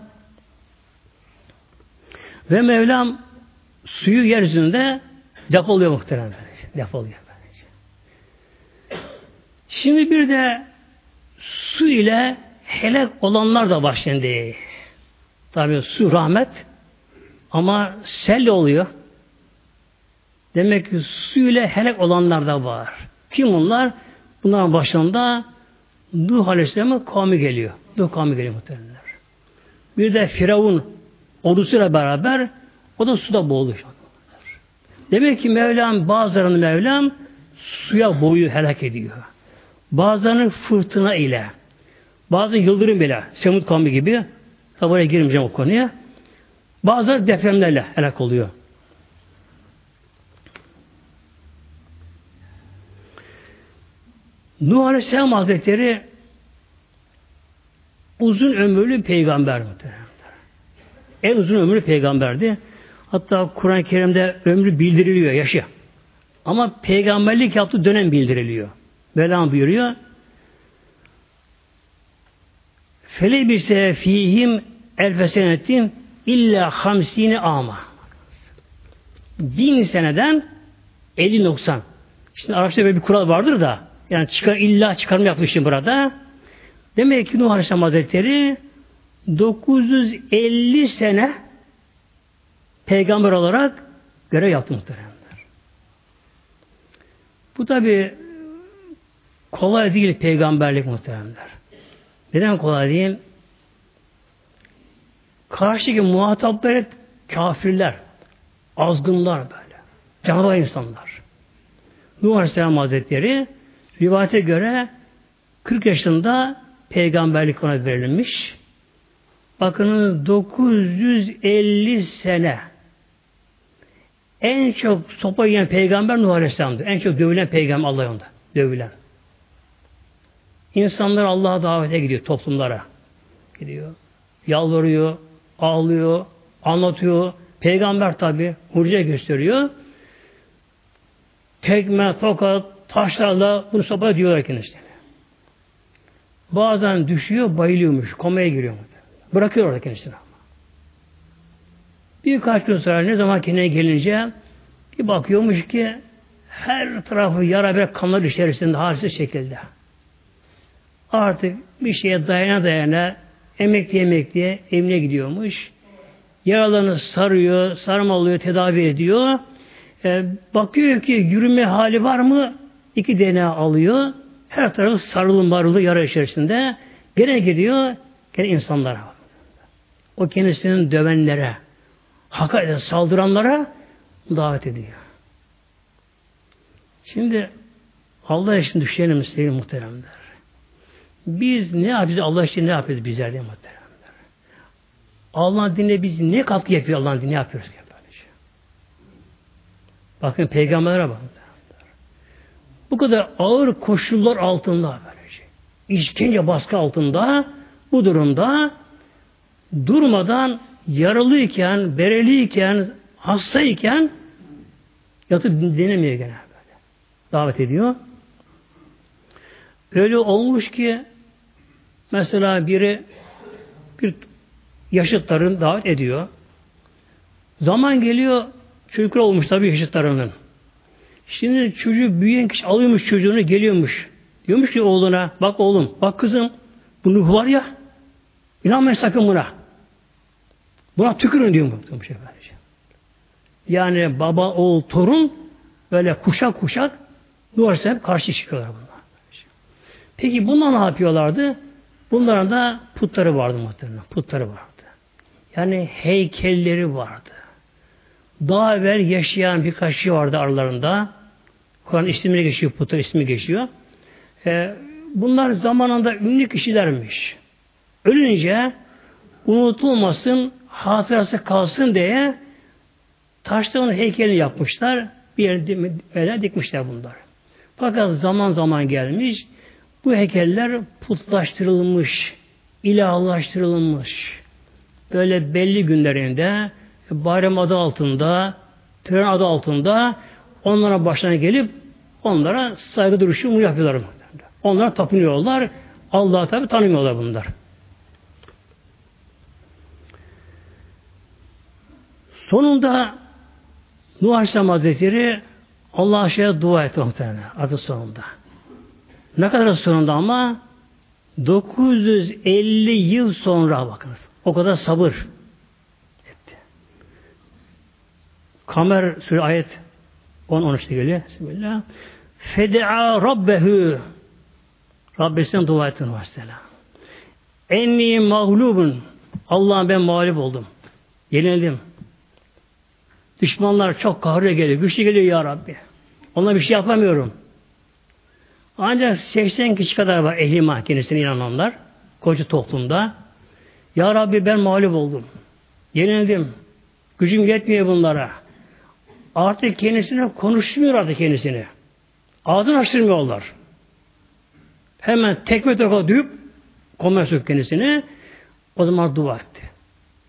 Ve Mevlam suyu yeryüzünde depoluyor muhtemelen. Depoluyor bence. Şimdi bir de su ile helak olanlar da var şimdi. Tabi su rahmet ama sel oluyor. Demek ki su helak olanlar da var. Kim bunlar? Bunların başında Nuh Aleyhisselam'ın kavmi geliyor. Nuh kavmi geliyor muhtemelenler. Bir de Firavun ordusuyla beraber o da suda boğuluyor. Demek ki Mevlam bazılarını Mevlam suya boyu helak ediyor. Bazılarını fırtına ile bazı yıldırım bile Semud kavmi gibi tabi girmeyeceğim o konuya. Bazıları depremlerle helak oluyor. Nuh Aleyhisselam Hazretleri uzun ömürlü peygamber En uzun ömürlü peygamberdi. Hatta Kur'an-ı Kerim'de ömrü bildiriliyor, yaşı. Ama peygamberlik yaptığı dönem bildiriliyor. Mevlam buyuruyor. Fele bir fihim elfesenetin illa hamsini ama. Bin seneden 50-90. Şimdi Arapçada böyle bir kural vardır da yani çıkar, illa çıkarma yapmışım burada. Demek ki Nuh Aleyhisselam Hazretleri 950 sene peygamber olarak görev yaptı muhteremler. Bu tabi kolay değil peygamberlik muhteremler. Neden kolay değil? Karşıdaki muhataplar hep kafirler, azgınlar böyle, canavar insanlar. Nuh Aleyhisselam Hazretleri Rivayete göre 40 yaşında peygamberlik ona verilmiş. Bakın 950 sene en çok sopa yiyen peygamber Nuh Aleyhisselam'dı. En çok dövülen peygamber Allah yolunda. Dövülen. İnsanlar Allah'a davete gidiyor toplumlara. Gidiyor. Yalvarıyor, ağlıyor, anlatıyor. Peygamber tabi mucize gösteriyor. Tekme, tokat, taşlarla bunu sopa diyorlar kendisine. Bazen düşüyor, bayılıyormuş, komaya giriyor. Bırakıyor orada kendisini. Birkaç gün sonra ne zaman kendine gelince bir bakıyormuş ki her tarafı yara ve kanlar içerisinde halsiz şekilde. Artık bir şeye dayana dayana emekli emekliye evine gidiyormuş. Yaralarını sarıyor, sarmalıyor, tedavi ediyor. E, bakıyor ki yürüme hali var mı? İki DNA alıyor. Her tarafı sarılı marılı yara içerisinde. Gene gidiyor, gene insanlara. O kendisinin dövenlere, hakaret saldıranlara davet ediyor. Şimdi Allah için düşünelim sevgili muhteremler. Biz ne yapıyoruz? Allah için ne yapıyoruz bizler diye muhteremler. Allah'ın dinine biz ne katkı yapıyor Allah'ın dinine yapıyoruz? Böylece. Bakın peygamberlere bakın. Bu kadar ağır koşullar altında böylece. İşkence baskı altında bu durumda durmadan yaralıyken, bereliyken, hastayken yatıp dinlemiyor gene böyle. Davet ediyor. Öyle olmuş ki mesela biri bir yaşıtların davet ediyor. Zaman geliyor çocuklar olmuş tabii yaşıtlarının. Şimdi çocuğu büyüyen kişi alıyormuş çocuğunu geliyormuş. Diyormuş ki oğluna bak oğlum bak kızım bu Nuh var ya inanmayın sakın buna. Buna tükürün diyor bu şey böylece. Yani baba, oğul, torun böyle kuşak kuşak duvarsa hep karşı çıkıyorlar bunlar. Peki bunlar ne yapıyorlardı? Bunların da putları vardı muhtemelen. Putları vardı. Yani heykelleri vardı. Daha evvel yaşayan birkaç kişi vardı aralarında. Kur'an ismini geçiyor, putlar ismi geçiyor. Ee, bunlar zamanında ünlü kişilermiş. Ölünce unutulmasın, hatırası kalsın diye taşların heykelini yapmışlar. Bir yere dikmişler bunlar. Fakat zaman zaman gelmiş, bu heykeller putlaştırılmış, ilahlaştırılmış. Böyle belli günlerinde, bayram adı altında, tören adı altında onlara başlarına gelip onlara saygı duruşu mu yapıyorlar. Onlara tapınıyorlar. Allah'ı tabi tanımıyorlar bunlar. Sonunda Nuh Aleyhisselam Hazretleri Allah aşağıya dua etti muhtemelen adı sonunda. Ne kadar sonunda ama 950 yıl sonra bakınız. O kadar sabır etti. Kamer Sure ayet 10-13'te geliyor. Bismillah. Fede'a Rabbehu Rabbesinden dua etti mesela. Enni mağlubun Allah'ım ben mağlup oldum. Yenildim. Düşmanlar çok kahrı geliyor. Güçlü geliyor ya Rabbi. Ona bir şey yapamıyorum. Ancak 80 kişi kadar var ehli kendisine inananlar. Koca toplumda. Ya Rabbi ben mağlup oldum. Yenildim. Gücüm yetmiyor bunlara. Artık kendisine konuşmuyor artık kendisini. Ağzını açtırmıyorlar. Hemen tekme toka düğüp konuşuyor kendisini. O zaman dua etti.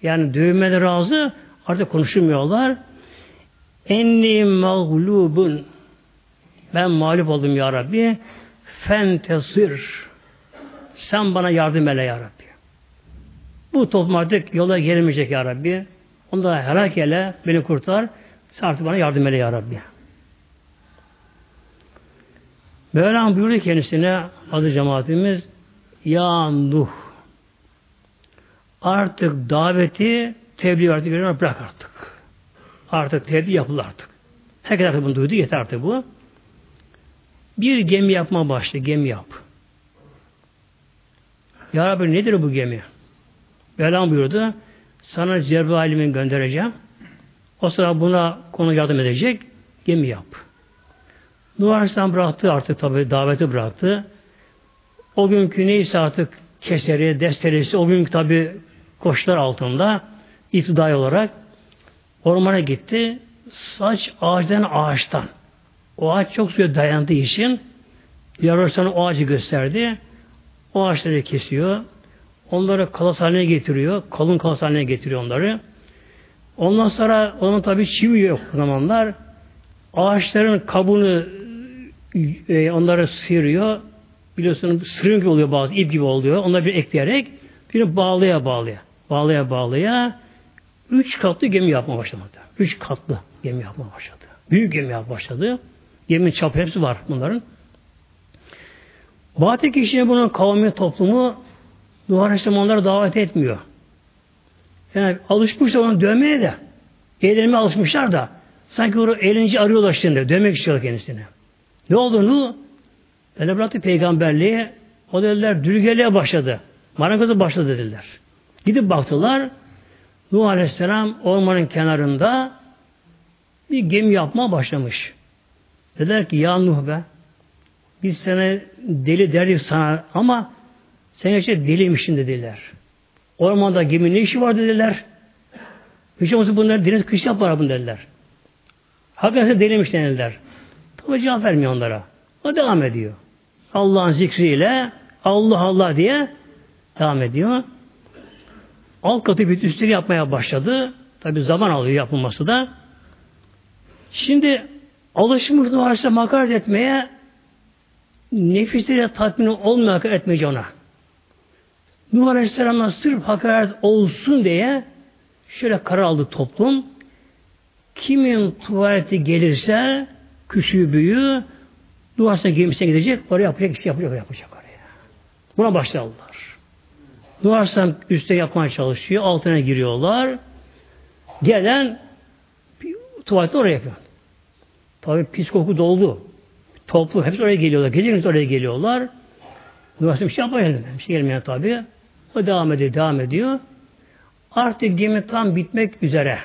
Yani dövmede razı artık konuşmuyorlar. Enni mağlubun ben mağlup oldum ya Rabbi. Fentesir sen bana yardım eyle ya Rabbi. Bu toplum artık yola gelmeyecek ya Rabbi. Onda helak eyle, beni kurtar. Sen artık bana yardım eyle ya Rabbi. Mevlam buyurdu kendisine adı cemaatimiz Ya Nuh artık daveti tebliğ artık bırak artık. Artık tebliğ yapılır artık. Herkes artık bunu duydu. Yeter artık bu. Bir gemi yapma başladı. Gemi yap. Ya Rabbi nedir bu gemi? Mevlam buyurdu. Sana Cebrail'imin göndereceğim. O sıra buna konu yardım edecek. Gemi yap. Nuh Aleyhisselam bıraktı artık tabi daveti bıraktı. O günkü neyse artık keseri, desteresi, o günkü tabi koşlar altında iktidai olarak ormana gitti. Saç ağaçtan ağaçtan. O ağaç çok suya dayandığı için Yarışlarına o ağacı gösterdi. O ağaçları kesiyor. Onları kalas haline getiriyor. Kalın kalas haline getiriyor onları. Ondan sonra onun tabi çivi yok o zamanlar. Ağaçların kabuğunu e, onları sıyırıyor. Biliyorsunuz sırın gibi oluyor bazı, ip gibi oluyor. Onları bir ekleyerek bir bağlaya bağlaya, bağlaya bağlaya üç katlı gemi yapmaya başladı. Üç katlı gemi yapmaya başladı. Büyük gemi yapmaya başladı. Geminin çapı hepsi var bunların. Batı kişinin bunun kavmi toplumu Nuh Aleyhisselam onları davet etmiyor. Yani alışmışlar onu dövmeye de. Eğlenmeye alışmışlar da. Sanki onu eğlence arıyorlar şimdi. Dövmek istiyorlar kendisini. Ne oldu Nuh? Öyle bıraktı peygamberliği. O dediler dülgeliğe başladı. Marangoza başladı dediler. Gidip baktılar. Nuh Aleyhisselam ormanın kenarında bir gemi yapma başlamış. Dediler ki ya Nuh be biz sana deli derdik sana ama sen işte deliymişsin dediler. Ormanda gemi ne işi var dediler. Hiç olmazsa bunlar deniz kış yapar bunu dediler. Hakikaten deliymiş denildiler. Tabi cevap vermiyor onlara. O devam ediyor. Allah'ın zikriyle Allah Allah diye devam ediyor. Alt katı bir üstleri yapmaya başladı. Tabi zaman alıyor yapılması da. Şimdi alışmış varsa makaret etmeye nefisiyle tatmin olmayan etmeyecek ona. Nuh Aleyhisselam'la sırf hakaret olsun diye şöyle karar aldı toplum. Kimin tuvaleti gelirse küçüğü büyüğü duvarsa gemisine gidecek, oraya yapacak, iş yapacak, yapacak oraya. Buna başladılar. Duvarsan üstte yapmaya çalışıyor, altına giriyorlar. Gelen tuvaleti oraya yapıyor. Tabi pis koku doldu. Toplu, hepsi oraya geliyorlar. Geliyoruz oraya geliyorlar. Duvarsa bir şey yapmayalım. Bir şey gelmiyor tabi. O devam ediyor, devam ediyor. Artık gemi tam bitmek üzere.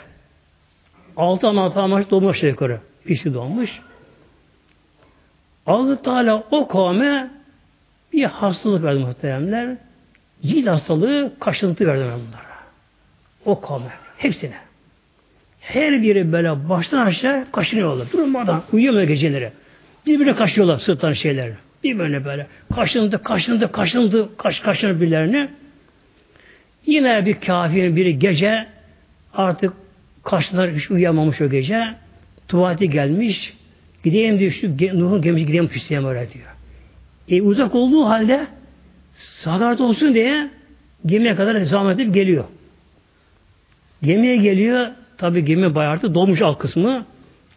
Altı ana amaç dolmuş yukarı. Pisi dolmuş. Allah Teala o kavme bir hastalık verdi muhteremler. Cilt hastalığı, kaşıntı verdi bunlara. O kavme. Hepsine. Her biri böyle baştan aşağı kaşınıyorlar. Durmadan uyuyamıyor geceleri. Birbirine kaşıyorlar sırttan şeyler. Bir böyle böyle. Kaşındı, kaşındı, kaşındı, kaş, kaşınır birilerini. Yine bir kafirin biri gece artık kaşlar hiç uyuyamamış o gece. Tuvalete gelmiş. Gideyim diyor şu Nuh'un gemisi gideyim pisliğe öyle diyor. E, uzak olduğu halde sadaret olsun diye gemiye kadar zahmet edip geliyor. Gemiye geliyor. Tabi gemi bayağı dolmuş alt kısmı.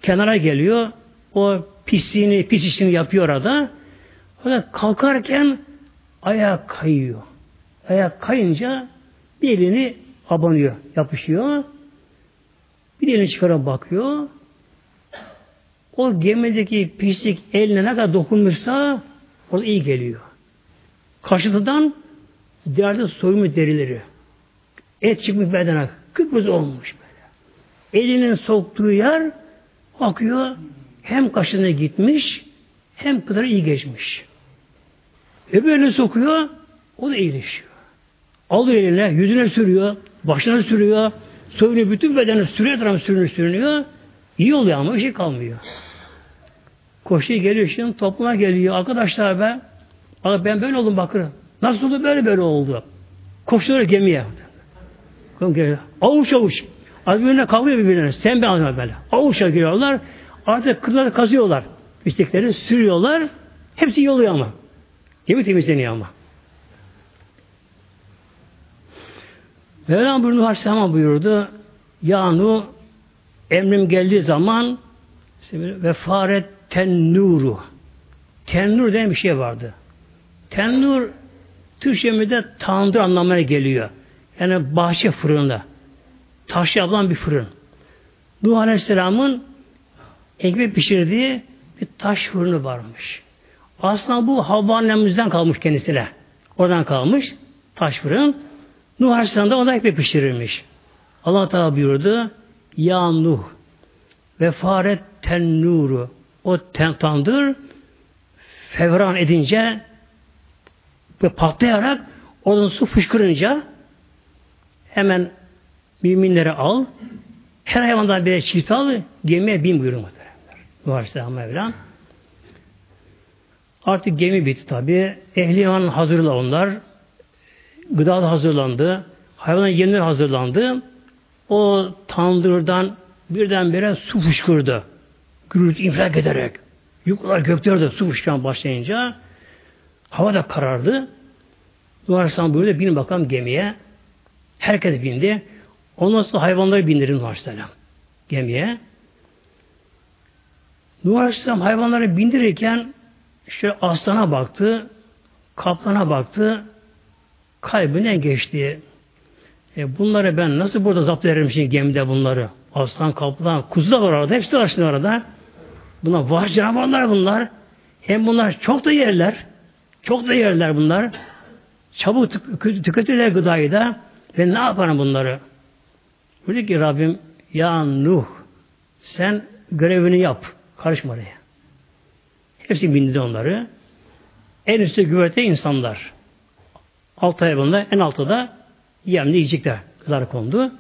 Kenara geliyor. O pisliğini, pis işini yapıyor orada. Fakat kalkarken ayağa kayıyor. Ayak kayınca bir elini abanıyor, yapışıyor. Bir elini çıkarıp bakıyor. O gemideki pislik eline ne kadar dokunmuşsa o iyi geliyor. Kaşıntıdan derde soymuş derileri. Et çıkmış bedene. Kıpkırmızı olmuş böyle. Elinin soktuğu yer bakıyor hem kaşına gitmiş hem kadar iyi geçmiş. Öbürünü sokuyor o da iyileşiyor. Alıyor eline, yüzüne sürüyor, başına sürüyor, soyunu bütün bedeni sürüyor, tarafı sürünüyor, sürünüyor. İyi oluyor ama bir şey kalmıyor. Koşuyor geliyor şimdi topluma geliyor. Arkadaşlar be ben böyle oldum bakın. Nasıl oldu böyle böyle oldu. Koşuyor gemiye. Avuç avuç. Az birbirine kavga birbirine. Sen ben anlamam böyle. Avuç'a giriyorlar. Artık kırları kazıyorlar. İstekleri sürüyorlar. Hepsi yoluyor ama. Gemi temizleniyor ama. Mevlam buyurdu Aleyhisselam buyurdu. Yanu emrim geldiği zaman ve faret tennuru. Tennur diye bir şey vardı. Tennur Türkçemizde tandır anlamına geliyor. Yani bahçe fırını. Taş yapılan bir fırın. Nuh Aleyhisselam'ın ekmek pişirdiği bir taş fırını varmış. Aslında bu Havva annemizden kalmış kendisine. Oradan kalmış taş fırın. Nuh Aleyhisselam da ona ekmek pişirirmiş. Allah Teala buyurdu. Ya Nuh ve faret tennuru o ten, tandır fevran edince ve patlayarak oradan su fışkırınca hemen müminleri al her hayvandan bir çift al gemiye bin buyuruyor muhteremler. Nuh Aleyhisselam Mevlam. Artık gemi bitti tabi. Ehliman hazırla onlar. Gıda da hazırlandı. Hayvan yemler hazırlandı. O tandırdan birdenbire su fışkırdı. Gürültü infilak ederek. Yukarılar göklerde su fışkırmaya başlayınca hava da karardı. Nuh Aleyhisselam buyurdu bin bakalım gemiye. Herkes bindi. Ondan sonra hayvanları bindirin Nuh Aleyhisselam gemiye. Nuh Aleyhisselam hayvanları bindirirken işte aslana baktı, kaplana baktı, kalbine geçti. E bunları ben nasıl burada zapt ederim şimdi gemide bunları? Aslan, kaplan, kuzu da var orada. Hepsi var şimdi orada. Bunlar vahşi canavarlar bunlar. Hem bunlar çok da yerler. Çok da yerler bunlar. Çabuk tüketirler gıdayı da. Ve ne yaparım bunları? Dedi ki Rabbim ya Nuh sen görevini yap. Karışma oraya. Hepsi bindi onları. En üstte güverte insanlar. Alt hayvanlar, en altta da yemli yiyecekler. Gıdalar kondu.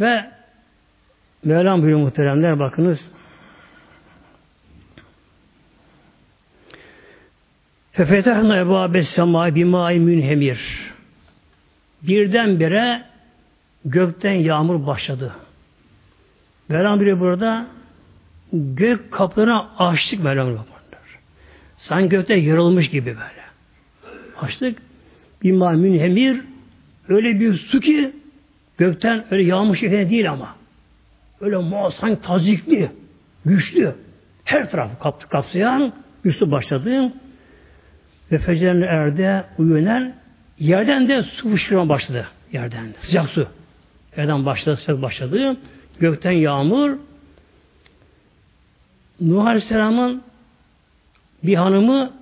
Ve Mevlam buyuruyor muhteremler bakınız. Fefetehna ebâbe semâi bimâi münhemir. Birdenbire gökten yağmur başladı. Mevlam buyuruyor burada gök kapılarını açtık Mevlam. Sanki gökte yarılmış gibi böyle. Açtık. Bimâi münhemir öyle bir su ki gökten öyle yağmış şeklinde değil ama öyle muazzam tazikli, güçlü, her tarafı kaptı, kapsayan bir su başladı. Ve fecrlerine erde uyanır, yerden de su fışkırma başladı. Yerden de. Sıcak su. Yerden başladı, sıcak başladı. Gökten yağmur. Nuh Aleyhisselam'ın bir hanımı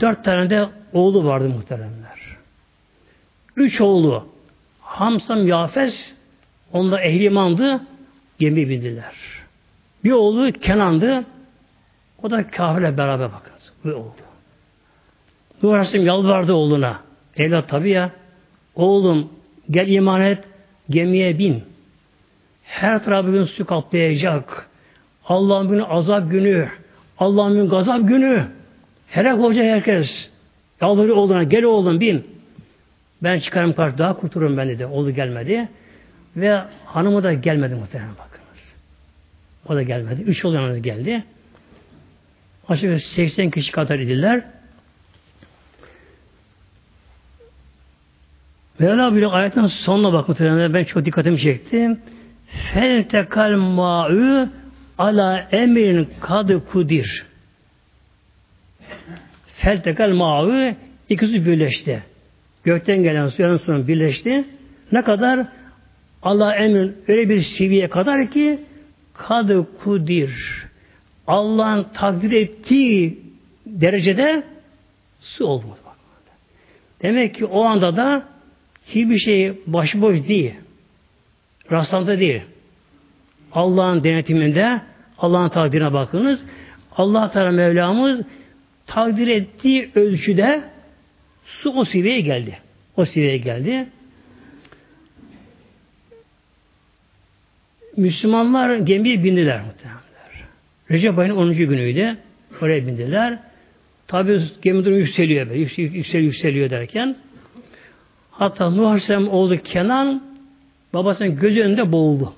dört tane de oğlu vardı muhteremler. Üç oğlu. Hamsam Yafes onda ehlimandı gemi bindiler. Bir oğlu Kenan'dı. O da kafirle beraber bakınız. Bu oldu. Nuh Aleyhisselam yalvardı oğluna. Evlat tabi ya. Oğlum gel iman et. Gemiye bin. Her tarafı su kaplayacak. Allah'ın günü azap günü. Allah'ın günü gazap günü. Helak olacak herkes. Yalvarıyor oğluna gel oğlum bin. Ben çıkarım karşı daha kurtulurum ben dedi. Oğlu gelmedi. Ve hanımı da gelmedi muhtemelen bakınız. O da gelmedi. Üç oğlu geldi. Aşağı 80 kişi kadar idiler. Mevla bir ayetin sonuna bak muhtemelen ben çok dikkatimi çektim. Feltekal ma'u ala emrin kadı kudir. Feltekal ma'u ikisi birleşti. Gökten gelen suyun suyun birleşti. Ne kadar? Allah emrin öyle bir seviyeye kadar ki kadı kudir. Allah'ın takdir ettiği derecede su oldu. Demek ki o anda da hiçbir şey başıboş değil. Rastlantı değil. Allah'ın denetiminde Allah'ın takdirine bakınız. Allah Teala Mevlamız takdir ettiği ölçüde su o seviyeye geldi. O seviyeye geldi. Müslümanlar gemiye bindiler muhtemelen. Recep ayının 10. günüydü. Oraya bindiler. Tabi gemi durumu yükseliyor böyle. Yükseliyor, yükseliyor, yükseliyor derken hatta Nuh Aleyhisselam oğlu Kenan babasının gözü önünde boğuldu.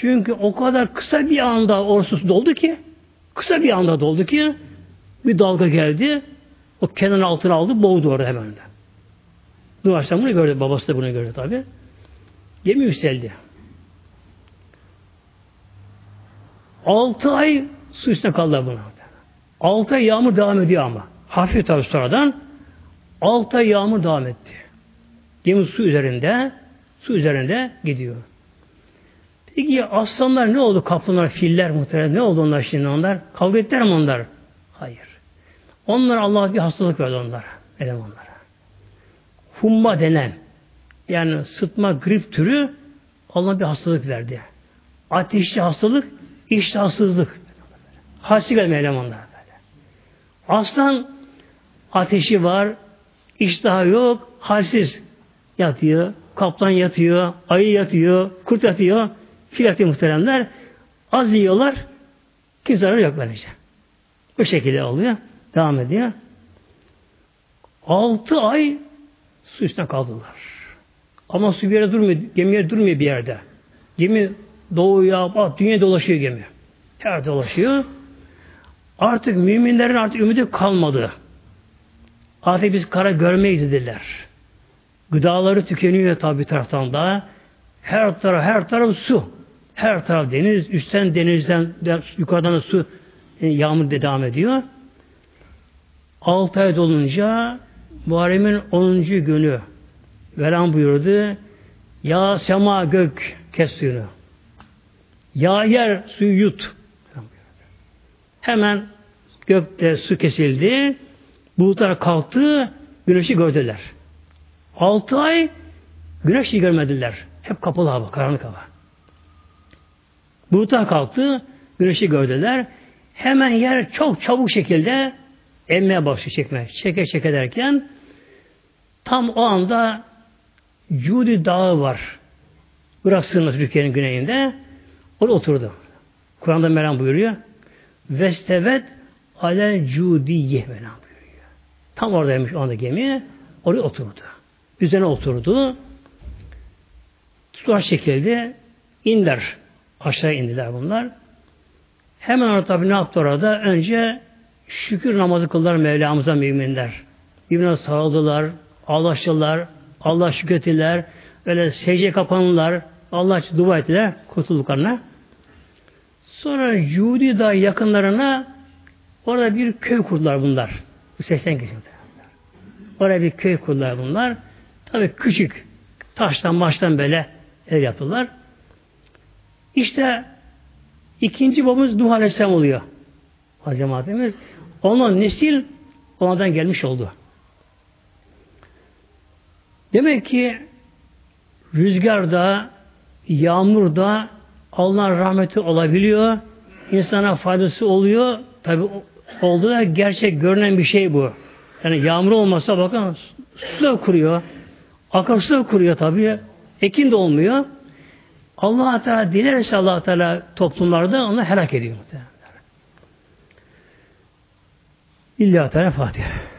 Çünkü o kadar kısa bir anda orsus doldu ki kısa bir anda doldu ki bir dalga geldi. O Kenan'ın altına aldı, boğdu orada hemen de. Aleyhisselam bunu gördü. Babası da bunu gördü tabi. Gemi yükseldi. Altı ay su üstüne kaldı buna. Altı ay yağmur devam ediyor ama. Hafif tabi sonradan. Altı ay yağmur devam etti. Gemi su üzerinde, su üzerinde gidiyor. Peki aslanlar ne oldu? Kaplanlar, filler muhtemelen ne oldu onlar şimdi onlar? Kavga ettiler mi onlar? Hayır. Onlar Allah bir hastalık verdi onlara. Neden onlara? Humma denen yani sıtma grip türü Allah bir hastalık verdi. Ateşli hastalık, iştahsızlık. Hasta gelme elemanlar böyle. Aslan ateşi var, iştahı yok, halsiz yatıyor, kaplan yatıyor, ayı yatıyor, kurt yatıyor, fil yatıyor muhteremler. Az yiyorlar, kimse yok böylece. Bu şekilde oluyor. Devam ediyor. Altı ay su üstüne kaldılar. Ama su bir yere durmuyor, gemiye durmuyor bir yerde. Gemi doğuya, bak dünya dolaşıyor gemi. Her dolaşıyor. Artık müminlerin artık ümidi kalmadı. Artık biz kara görmeyiz dediler. Gıdaları tükeniyor tabi taraftan da. Her taraf, her taraf su. Her taraf deniz, üstten denizden, yukarıdan da su e, yağmur devam ediyor. Altı ay dolunca Muharrem'in 10. günü Velan buyurdu. Ya sema gök kes suyunu. Ya yer suyu yut. Hemen gökte su kesildi. Bulutlar kalktı. Güneşi gördüler. Altı ay güneşi görmediler. Hep kapalı hava, karanlık hava. Bulutlar kalktı. Güneşi gördüler. Hemen yer çok çabuk şekilde emmeye başlıyor çekmeye. Çeke çeke derken tam o anda Cudi Dağı var. Irak sınırı Türkiye'nin güneyinde. Orada oturdu. Kur'an'da Meram buyuruyor. Vestevet alel cudiye Meram buyuruyor. Tam oradaymış o anda gemi. Oraya oturdu. Üzerine oturdu. Tutar şekilde indiler. Aşağı indiler bunlar. Hemen orada tabi ne yaptı orada? Önce şükür namazı kıldılar Mevlamıza müminler. Birbirine sarıldılar, ağlaştılar, Allah şükrettiler, böyle secde kapanırlar, Allah dua ettiler kurtulduklarına. Sonra Yudi da yakınlarına orada bir köy kurdular bunlar. Bu 80 kişi. Oraya bir köy kurdular bunlar. Tabi küçük taştan maçtan böyle ev yaptılar. İşte ikinci babamız Nuh Aleyhisselam oluyor. Cemaatimiz. Onun nesil ondan gelmiş oldu. Demek ki rüzgarda, yağmurda Allah'ın rahmeti olabiliyor. insana faydası oluyor. Tabi oldu da gerçek görünen bir şey bu. Yani yağmur olmasa bakın su da kuruyor. Akarsu da kuruyor tabi. Ekin de olmuyor. Allah Teala dilerse Allah Teala toplumlarda onu helak ediyor. İlla Teala Fatiha.